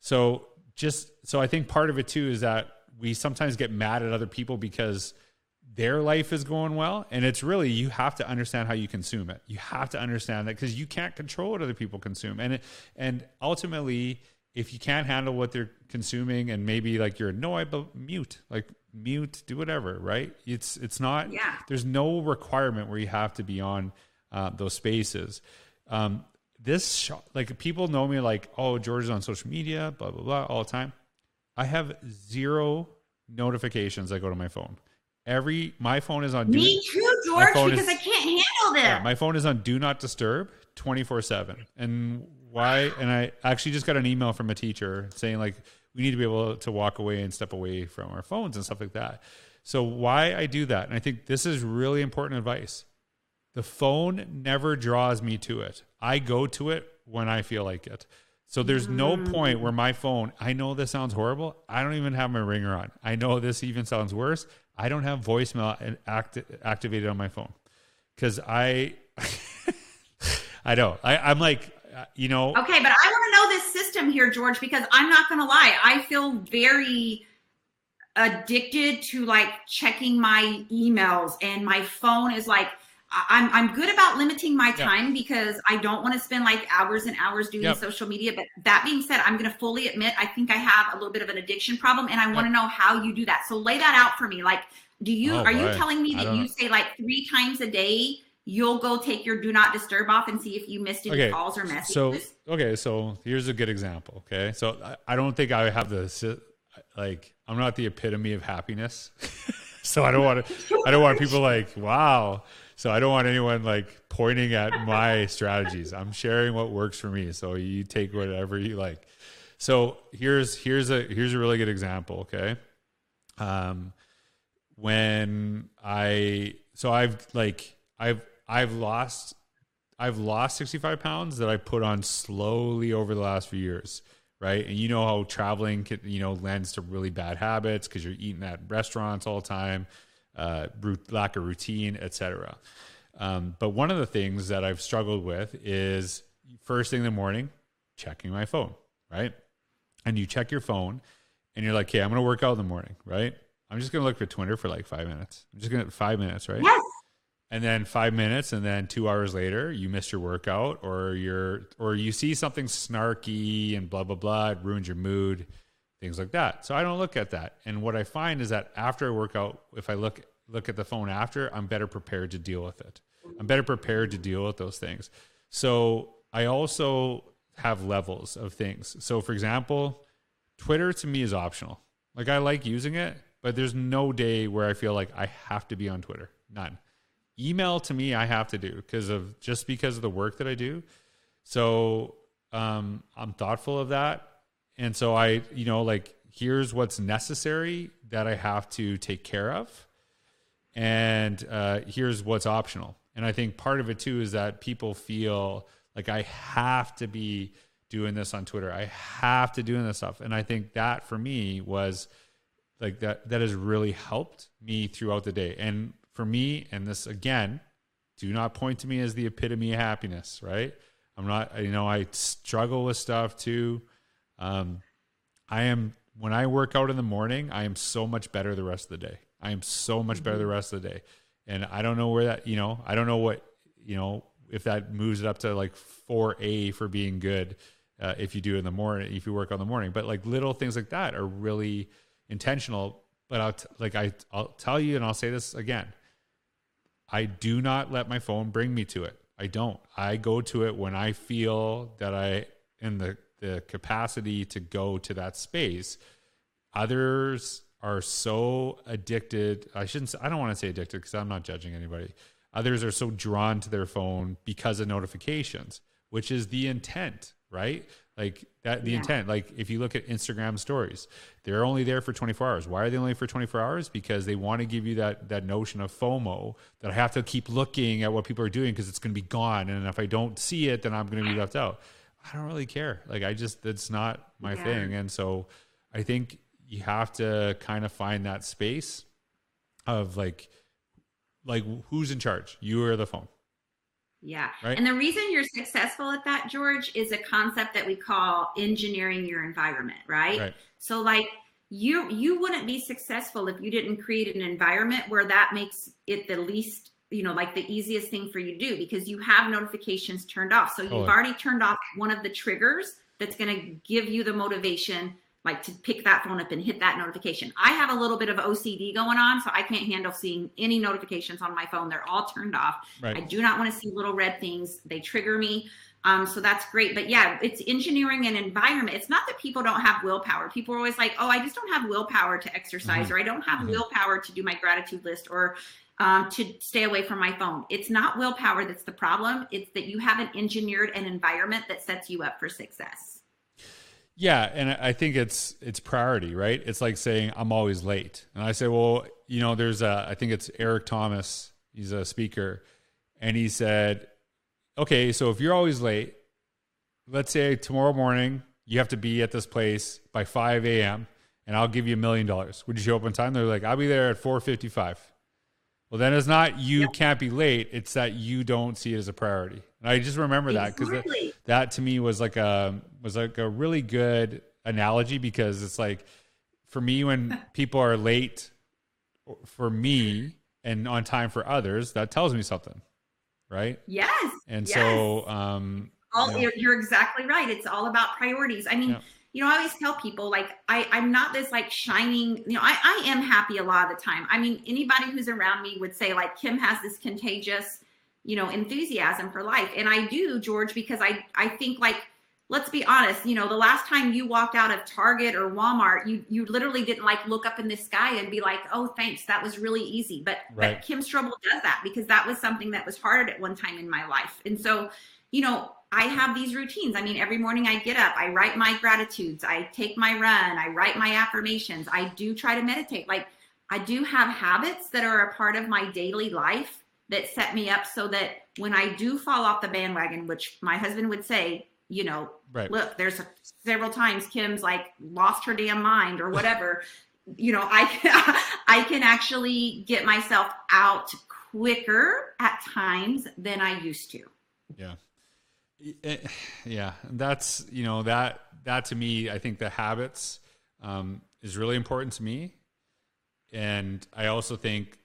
So just so I think part of it too is that we sometimes get mad at other people because their life is going well and it's really you have to understand how you consume it. You have to understand that because you can't control what other people consume. And it, and ultimately if you can't handle what they're consuming and maybe like you're annoyed but mute like mute do whatever right? It's it's not Yeah. there's no requirement where you have to be on uh, those spaces. Um, this sh- like people know me like oh george is on social media blah blah blah all the time. I have zero notifications that go to my phone. Every my phone is on do, Me too, George, because is- I can't handle this. yeah, my phone is on do not disturb 24 7 and why and i actually just got an email from a teacher saying like we need to be able to walk away and step away from our phones and stuff like that. So why i do that and i think this is really important advice. The phone never draws me to it. I go to it when i feel like it. So there's no point where my phone i know this sounds horrible. I don't even have my ringer on. I know this even sounds worse. I don't have voicemail act- activated on my phone. Because I, I know I, I'm like, uh, you know, Okay, but I want to know this system here, George, because I'm not going to lie. I feel very addicted to like checking my emails, and my phone is like. I'm I'm good about limiting my Yeah. time because I don't want to spend like hours and hours doing Yep. social media. But that being said, I'm going to fully admit I think I have a little bit of an addiction problem, and I want to know how you do that. So lay that out for me. Like, do you Oh, are you telling me that you say like three times a day you'll go take your do not disturb off and see if you missed any Okay, calls or messages? so okay, so here's a good example. Okay, so I, I don't think I have the like I'm not the epitome of happiness, so I don't want to. I don't want people like wow. So I don't want anyone like pointing at my strategies. I'm sharing what works for me. So you take whatever you like. So here's here's a here's a really good example. Okay, um, when I so I've like I've I've lost I've lost 65 pounds that I put on slowly over the last few years, right? And you know how traveling can, you know, lends to really bad habits because you're eating at restaurants all the time, uh, lack of routine, etc. Um, but one of the things that I've struggled with is first thing in the morning, checking my phone, right? And you check your phone and you're like, okay, I'm going to work out in the morning, right? I'm just going to look at Twitter for like five minutes. I'm just going to five minutes, right? yes. And then five minutes and then two hours later you miss your workout or you're or you see something snarky and blah blah blah it ruins your mood things like that. So i don't look at that. And what i find is that after a workout if i look look at the phone after i'm better prepared to deal with it. I'm better prepared to deal with those things. So i also have levels of things. So for example twitter to me is optional. Like i like using it but there's no day where i feel like i have to be on twitter. None email to me i have to do because of just because of the work that i do. So um, i'm thoughtful of that. And so i you know like here's what's necessary that i have to take care of. And uh, here's what's optional. And i think part of it too is that people feel like i have to be doing this on twitter. I have to doing this stuff. And i think that for me was like that that has really helped me throughout the day. And for me and this again do not point to me as the epitome of happiness right? I'm not you know i struggle with stuff too. Um i am when i work out in the morning i am so much better the rest of the day. I am so much better the rest of the day. And i don't know where that you know i don't know what you know if that moves it up to like 4a for being good uh, if you do in the morning if you work on the morning. But like little things like that are really intentional. But i'll t- like I, i'll tell you and i'll say this again i do not let my phone bring me to it. I don't. I go to it when i feel that i in the the capacity to go to that space. Others are so addicted. I shouldn't i don't want to say addicted because i'm not judging anybody. Others are so drawn to their phone because of notifications which is the intent right like that the Yeah. intent like if you look at instagram stories they're only there for 24 hours why are they only for 24 hours because they want to give you that that notion of fomo that i have to keep looking at what people are doing because it's going to be gone and if i don't see it then i'm going to be left out I don't really care. Like I just that's not my yeah. thing. And so I think you have to kind of find that space of like like who's in charge? You or the phone. Yeah. Right? And the reason you're successful at that, George, is a concept that we call engineering your environment, right? right. So like you you wouldn't be successful if you didn't create an environment where that makes it the least you know like the easiest thing for you to do because you have notifications turned off so you've already turned off one of the triggers that's going to give you the motivation like to pick that phone up and hit that notification i have a little bit of ocd going on so i can't handle seeing any notifications on my phone they're all turned off right. i do not want to see little red things they trigger me um, so that's great. But yeah, it's engineering an environment. It's not that people don't have willpower. People are always like, oh, I just don't have willpower to exercise, mm-hmm. or I don't have mm-hmm. willpower to do my gratitude list, or um, to stay away from my phone. It's not willpower that's the problem. It's that you haven't engineered an environment that sets you up for success. Yeah, and I think it's it's priority, right? It's like saying I'm always late, and I say, well, you know, there's a I think it's Eric Thomas. He's a speaker, and he said, okay, so if you're always late, let's say tomorrow morning you have to be at this place by 5 a.m. and I'll give you a million dollars. Would you show up on time? They're like, I'll be there at 4:55. Well, then it's not you yep. can't be late. It's that you don't see it as a priority. And I just remember that because that, that to me was like a was like a really good analogy because it's like for me when people are late for me and on time for others, that tells me something, right? Yes. And yes. so, um, all, you know, you're exactly right. It's all about priorities. I mean, yeah you know, I always tell people like I, I'm not this like shining, you know, I, I am happy a lot of the time. I mean, anybody who's around me would say like Kim has this contagious, you know, enthusiasm for life. And I do, George, because I I think like let's be honest, you know, the last time you walked out of Target or Walmart, you you literally didn't like look up in the sky and be like, "Oh, thanks, that was really easy." But right. but Kim Strobel does that because that was something that was hard at one time in my life. And so, you know, I have these routines. I mean, every morning I get up, I write my gratitudes, I take my run, I write my affirmations, I do try to meditate. Like, I do have habits that are a part of my daily life that set me up so that when I do fall off the bandwagon, which my husband would say, you know, right. look, there's several times Kim's like lost her damn mind or whatever. you know, I can, I can actually get myself out quicker at times than I used to. Yeah. Eh, yeah, that's you know that that to me, I think the habits um, is really important to me, and I also think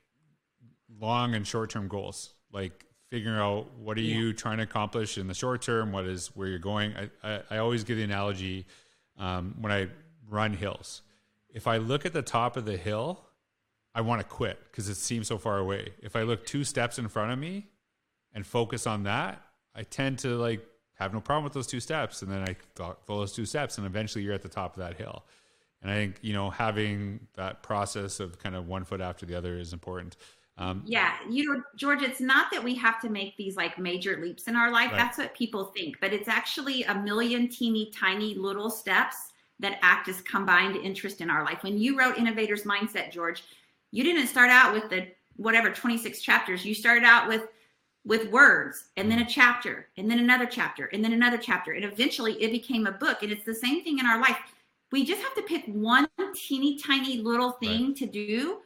long and short term goals, like figuring out what are yeah. you trying to accomplish in the short term, what is where you're going. I I, I always give the analogy um, when I run hills. If I look at the top of the hill, I want to quit because it seems so far away. If I look two steps in front of me and focus on that, I tend to like have no problem with those two steps, and then I follow those two steps, and eventually you're at the top of that hill. And I think you know having that process of kind of one foot after the other is important. Um, yeah, you know, George, it's not that we have to make these like major leaps in our life. Right. That's what people think, but it's actually a million teeny tiny little steps that act as combined interest in our life. When you wrote Innovator's Mindset, George, you didn't start out with the whatever 26 chapters. You started out with with words and then a chapter and then another chapter and then another chapter and eventually it became a book and it's the same thing in our life we just have to pick one teeny tiny little thing right. to do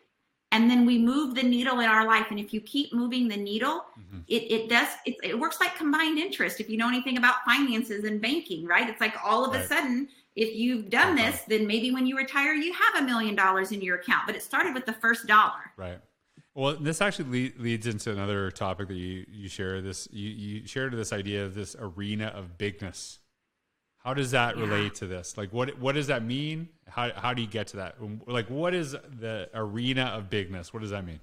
and then we move the needle in our life and if you keep moving the needle mm-hmm. it, it does it, it, works like combined interest if you know anything about finances and banking right it's like all of right. a sudden if you've done okay. this then maybe when you retire you have a million dollars in your account but it started with the first dollar right well, this actually leads into another topic that you you share. This you you shared this idea of this arena of bigness. How does that yeah. relate to this? Like, what what does that mean? How how do you get to that? Um, like, what is the arena of bigness? What does that mean?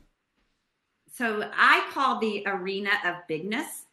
So I call the arena of bigness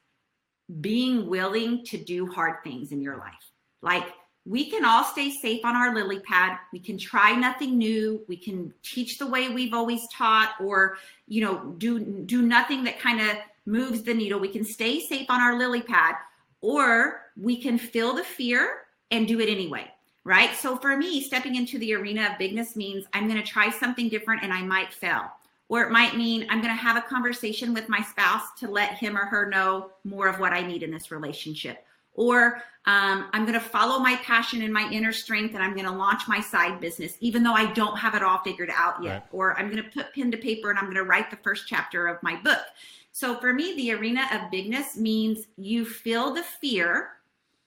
being willing to do hard things in your life. Like we can all stay safe on our lily pad. We can try nothing new. We can teach the way we've always taught or, you know, do do nothing that kind of moves the needle. We can stay safe on our lily pad or we can feel the fear and do it anyway. Right? So for me, stepping into the arena of bigness means I'm going to try something different and I might fail. Or it might mean I'm going to have a conversation with my spouse to let him or her know more of what I need in this relationship or um, I'm going to follow my passion and my inner strength and I'm going to launch my side business, even though I don't have it all figured out yet. Right. Or I'm going to put pen to paper and I'm going to write the first chapter of my book. So for me, the arena of bigness means you feel the fear,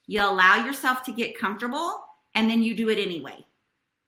you allow yourself to get comfortable, and then you do it anyway,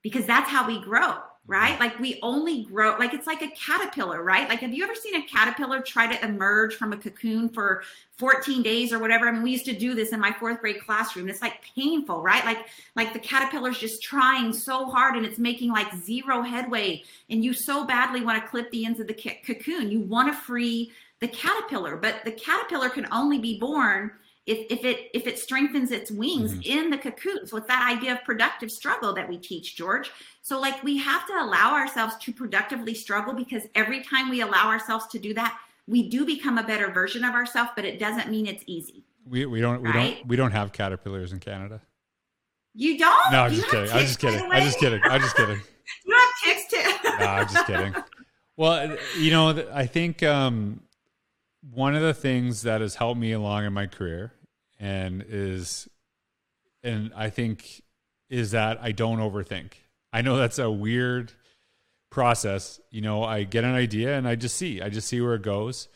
because that's how we grow mm-hmm. right? Like we only grow, like it's like a caterpillar, right? Like, have you ever seen a caterpillar try to emerge from a cocoon for 14 days or whatever? I mean, we used to do this in my fourth grade classroom. It's like painful, right? Like, like the caterpillar's just trying so hard and it's making like zero headway. And you so badly want to clip the ends of the cocoon. You want to free the caterpillar, but the caterpillar can only be born if, if it if it strengthens its wings mm-hmm. in the cocoon so it's that idea of productive struggle that we teach george. So like we have to allow ourselves to productively struggle because every time we allow ourselves to do that we do become a better version of ourselves but it doesn't mean it's easy. We, we don't we don't we don't have caterpillars in canada. You don't? No i'm just kidding. I'm just kidding. i'm just kidding. I'm just kidding. You have ticks too. No i'm just kidding. Well you know i think um one of the things that has helped me along in my career and is and I think is that I don't overthink. I know that's a weird process. You know, I get an idea and I just see. I just see where it goes.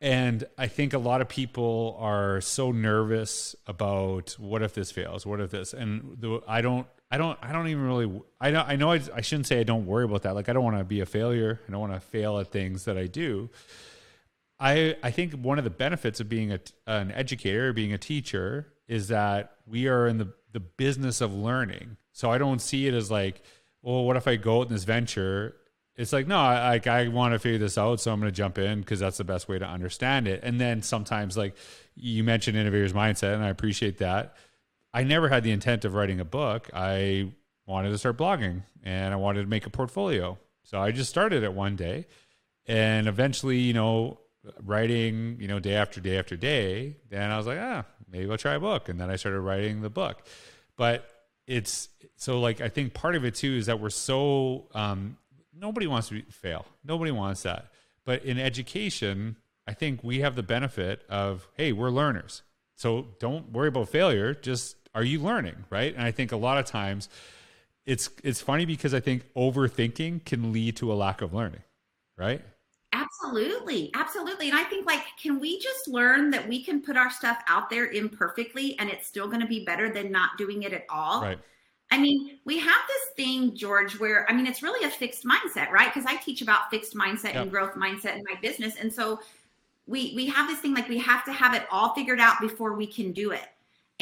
And I think a lot of people are so nervous about what if this fails? What if this? And the, I don't I don't I don't even really I know I know I, I shouldn't say I don't worry about that. Like I don't want to be a failure. I don't want to fail at things that I do. I I think one of the benefits of being a, an educator, being a teacher, is that we are in the the business of learning. So I don't see it as like, well, what if I go out in this venture? It's like, no, I, I want to figure this out, so I'm going to jump in because that's the best way to understand it. And then sometimes, like you mentioned, innovators mindset, and I appreciate that. I never had the intent of writing a book. I wanted to start blogging, and I wanted to make a portfolio. So I just started it one day, and eventually, you know, writing, you know, day after day after day, then I was like, ah, maybe I'll try a book. And then I started writing the book. But it's so like, I think part of it too is that we're so, um, nobody wants to fail. Nobody wants that. But in education, I think we have the benefit of, hey, we're learners. So don't worry about failure. Just are you learning? Right. And I think a lot of times it's, it's funny because I think overthinking can lead to a lack of learning. Right. Absolutely. Absolutely. And I think like can we just learn that we can put our stuff out there imperfectly and it's still going to be better than not doing it at all? Right. I mean, we have this thing, George, where I mean, it's really a fixed mindset, right? Because I teach about fixed mindset yep. and growth mindset in my business. And so we we have this thing like we have to have it all figured out before we can do it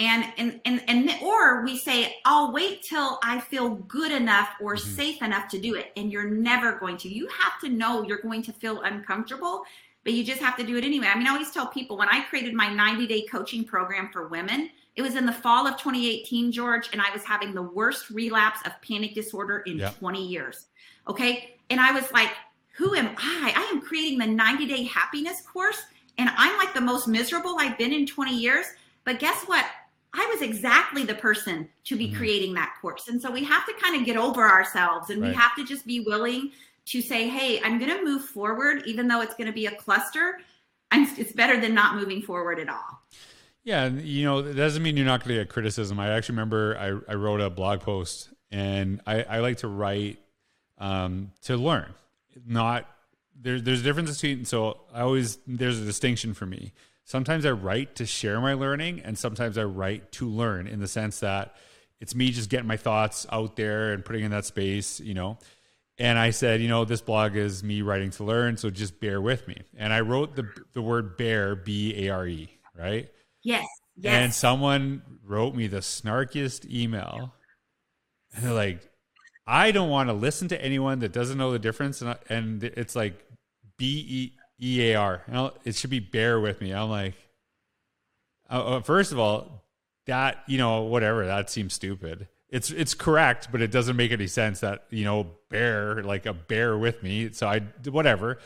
and and and and or we say i'll wait till i feel good enough or mm-hmm. safe enough to do it and you're never going to. You have to know you're going to feel uncomfortable but you just have to do it anyway. I mean i always tell people when i created my 90 day coaching program for women it was in the fall of 2018 george and i was having the worst relapse of panic disorder in yep. 20 years okay? And i was like who am i? I am creating the 90 day happiness course and i'm like the most miserable i've been in 20 years. But guess what I was exactly the person to be mm-hmm. creating that course. And so we have to kind of get over ourselves and right. we have to just be willing to say, hey, I'm going to move forward, even though it's going to be a cluster. I'm, it's better than not moving forward at all. Yeah. And, you know, that doesn't mean you're not going to get criticism. I actually remember I, I wrote a blog post and I, I like to write um, to learn, not there, there's a difference between, so I always, there's a distinction for me sometimes I write to share my learning, and sometimes I write to learn in the sense that it's me just getting my thoughts out there and putting in that space, you know. And I said, you know, this blog is me writing to learn, so just bear with me. And I wrote the the word bear, B A R E, right? Yes. Yes. And someone wrote me the snarkiest email. And they're like, I don't want to listen to anyone that doesn't know the difference. And, and it's like B E E A R. It should be bear with me. I'm like, uh, uh, first of all, that you know whatever that seems stupid. It's it's correct, but it doesn't make any sense that you know bear like a bear with me. So I whatever,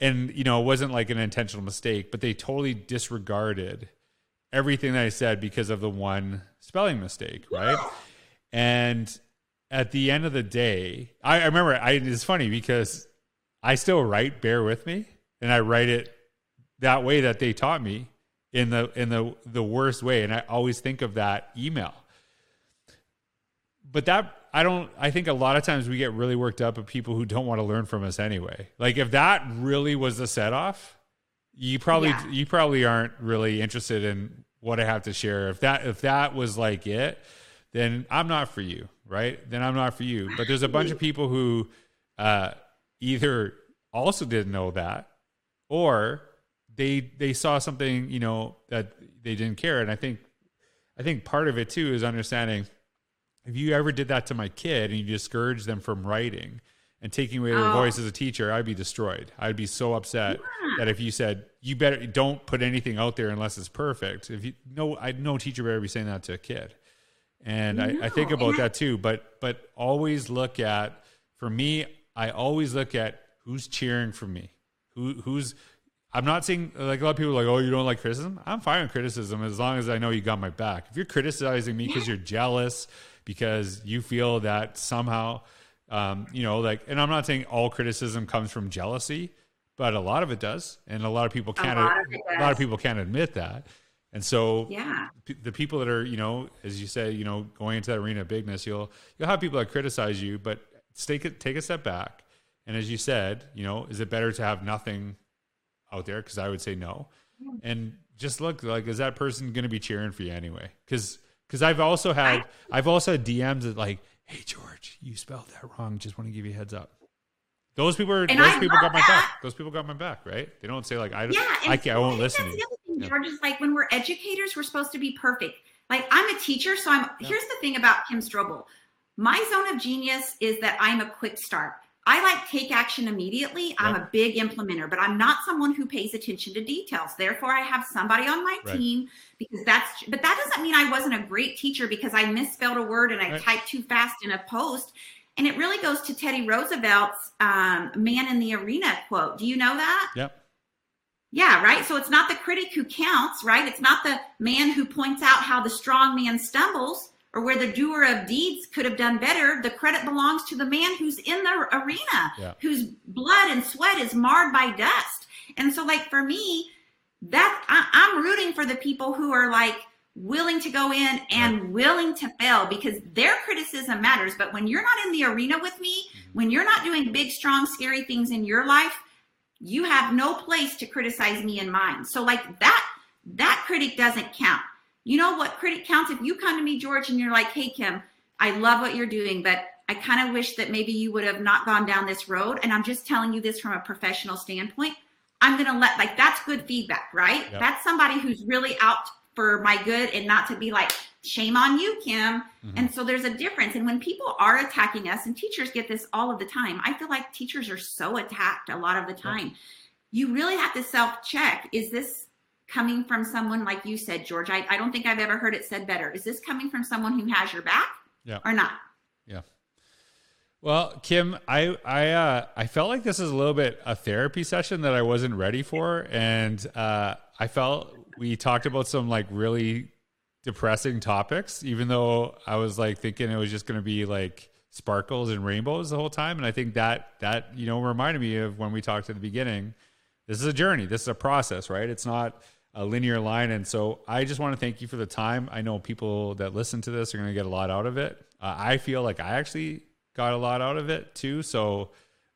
and you know it wasn't like an intentional mistake, but they totally disregarded everything that I said because of the one spelling mistake, right? And at the end of the day, I, I remember I, it's funny because I still write bear with me and I write it that way that they taught me. in the in the the worst way. And i always think of that email. But that i don't i think a lot of times we get really worked up at people who don't want to learn from us anyway. Like if that really was the set off you probably Yeah. you probably aren't really interested in what i have to share. If that if that was like it then i'm not for you right? Then i'm not for you. But there's a bunch of people who uh either also didn't know that or they they saw something you know that they didn't care. And i think i think part of it too is understanding if you ever did that to my kid and you discouraged them from writing and taking away their Oh. voice as a teacher i'd be destroyed. I'd be so upset that if you said you better don't put anything out there unless it's perfect. If you no i no teacher better be saying that to a kid. And I, I think about that too but but always look at for me i always look at who's cheering for me who who's i'm not saying like a lot of people are like oh you don't like criticism? I'm fine with criticism as long as i know you got my back. If you're criticizing me because you're jealous because you feel that somehow um, you know like and i'm not saying all criticism comes from jealousy but a lot of it does and a lot of people can't lot of a lot of people can't admit that. And so Yeah. p- the people that are you know as you say you know going into that arena of bigness you'll you'll have people that criticize you but take it take a step back and as you said you know is it better to have nothing out there because i would say no and just look like is that person going to be cheering for you anyway because because i've also had i've also had dms that like hey george you spelled that wrong just want to give you a heads up those people are those I people got my that. back those people got my back right they don't say like i don't Yeah, I, can't, I won't listen to that's you the other thing, Yeah. George, is like when we're educators, we're supposed to be perfect. Like I'm a teacher, so I'm. Here's the thing about Kim Strobel. My zone of genius is that I'm a quick start. I like take action immediately. I'm a big implementer, but I'm not someone who pays attention to details. Therefore, I have somebody on my Right. team because that's. But that doesn't mean I wasn't a great teacher because I misspelled a word and I Right. typed too fast in a post. And it really goes to Teddy Roosevelt's um, "Man in the Arena" quote. Do you know that? yep Yeah, right. So it's not the critic who counts, right? It's not the man who points out how the strong man stumbles or where the doer of deeds could have done better. The credit belongs to the man who's in the arena, Yeah. whose blood and sweat is marred by dust. And so, like, for me, that I, I'm rooting for the people who are like willing to go in and willing to fail because their criticism matters. But when you're not in the arena with me, mm-hmm. when you're not doing big, strong, scary things in your life, you have no place to criticize me and mine. So like that that critic doesn't count. You know what critic counts if you come to me George and you're like, "Hey Kim, I love what you're doing, but I kind of wish that maybe you would have not gone down this road and I'm just telling you this from a professional standpoint." I'm going to let like that's good feedback, right? Yep. That's somebody who's really out for my good and not to be like, "Shame on you, Kim." Mhm. And so there's a difference. And when people are attacking us, and teachers get this all of the time, I feel like teachers are so attacked a lot of the time. You really have to self check is this coming from someone like you said, George? I, I don't think I've ever heard it said better. Is this coming from someone who has your back Yeah. or not? Yeah. Well, Kim, I I uh, I felt like this is a little bit a therapy session that I wasn't ready for, and uh, I felt we talked about some like really depressing topics, even though I was like thinking it was just going to be like sparkles and rainbows the whole time, and I think that that you know reminded me of when we talked at the beginning. This is a journey. This is a process, right? It's not a linear line, and so I just want to thank you for the time. I know people that listen to this are going to get a lot out of it. Uh, I feel like I actually got a lot out of it too. So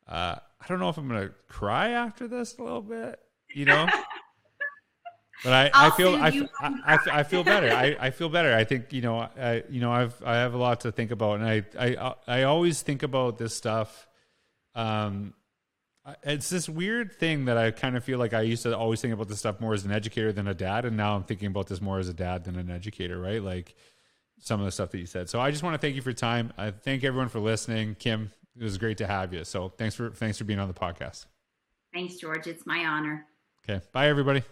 uh, I don't know if I'm gonna cry after this a little bit, you know. but I, I feel I, I, I, I feel better. I, I feel better. I think you know I you know I've I have a lot to think about, and I I I always think about this stuff. Um, it's this weird thing that I kind of feel like I used to always think about this stuff more as an educator than a dad, and now I'm thinking about this more as a dad than an educator, right? Like some of the stuff that you said. So I just want to thank you for your time. I thank everyone for listening. Kim, it was great to have you. So thanks for thanks for being on the podcast. Thanks, George. It's my honor. Okay. Bye everybody.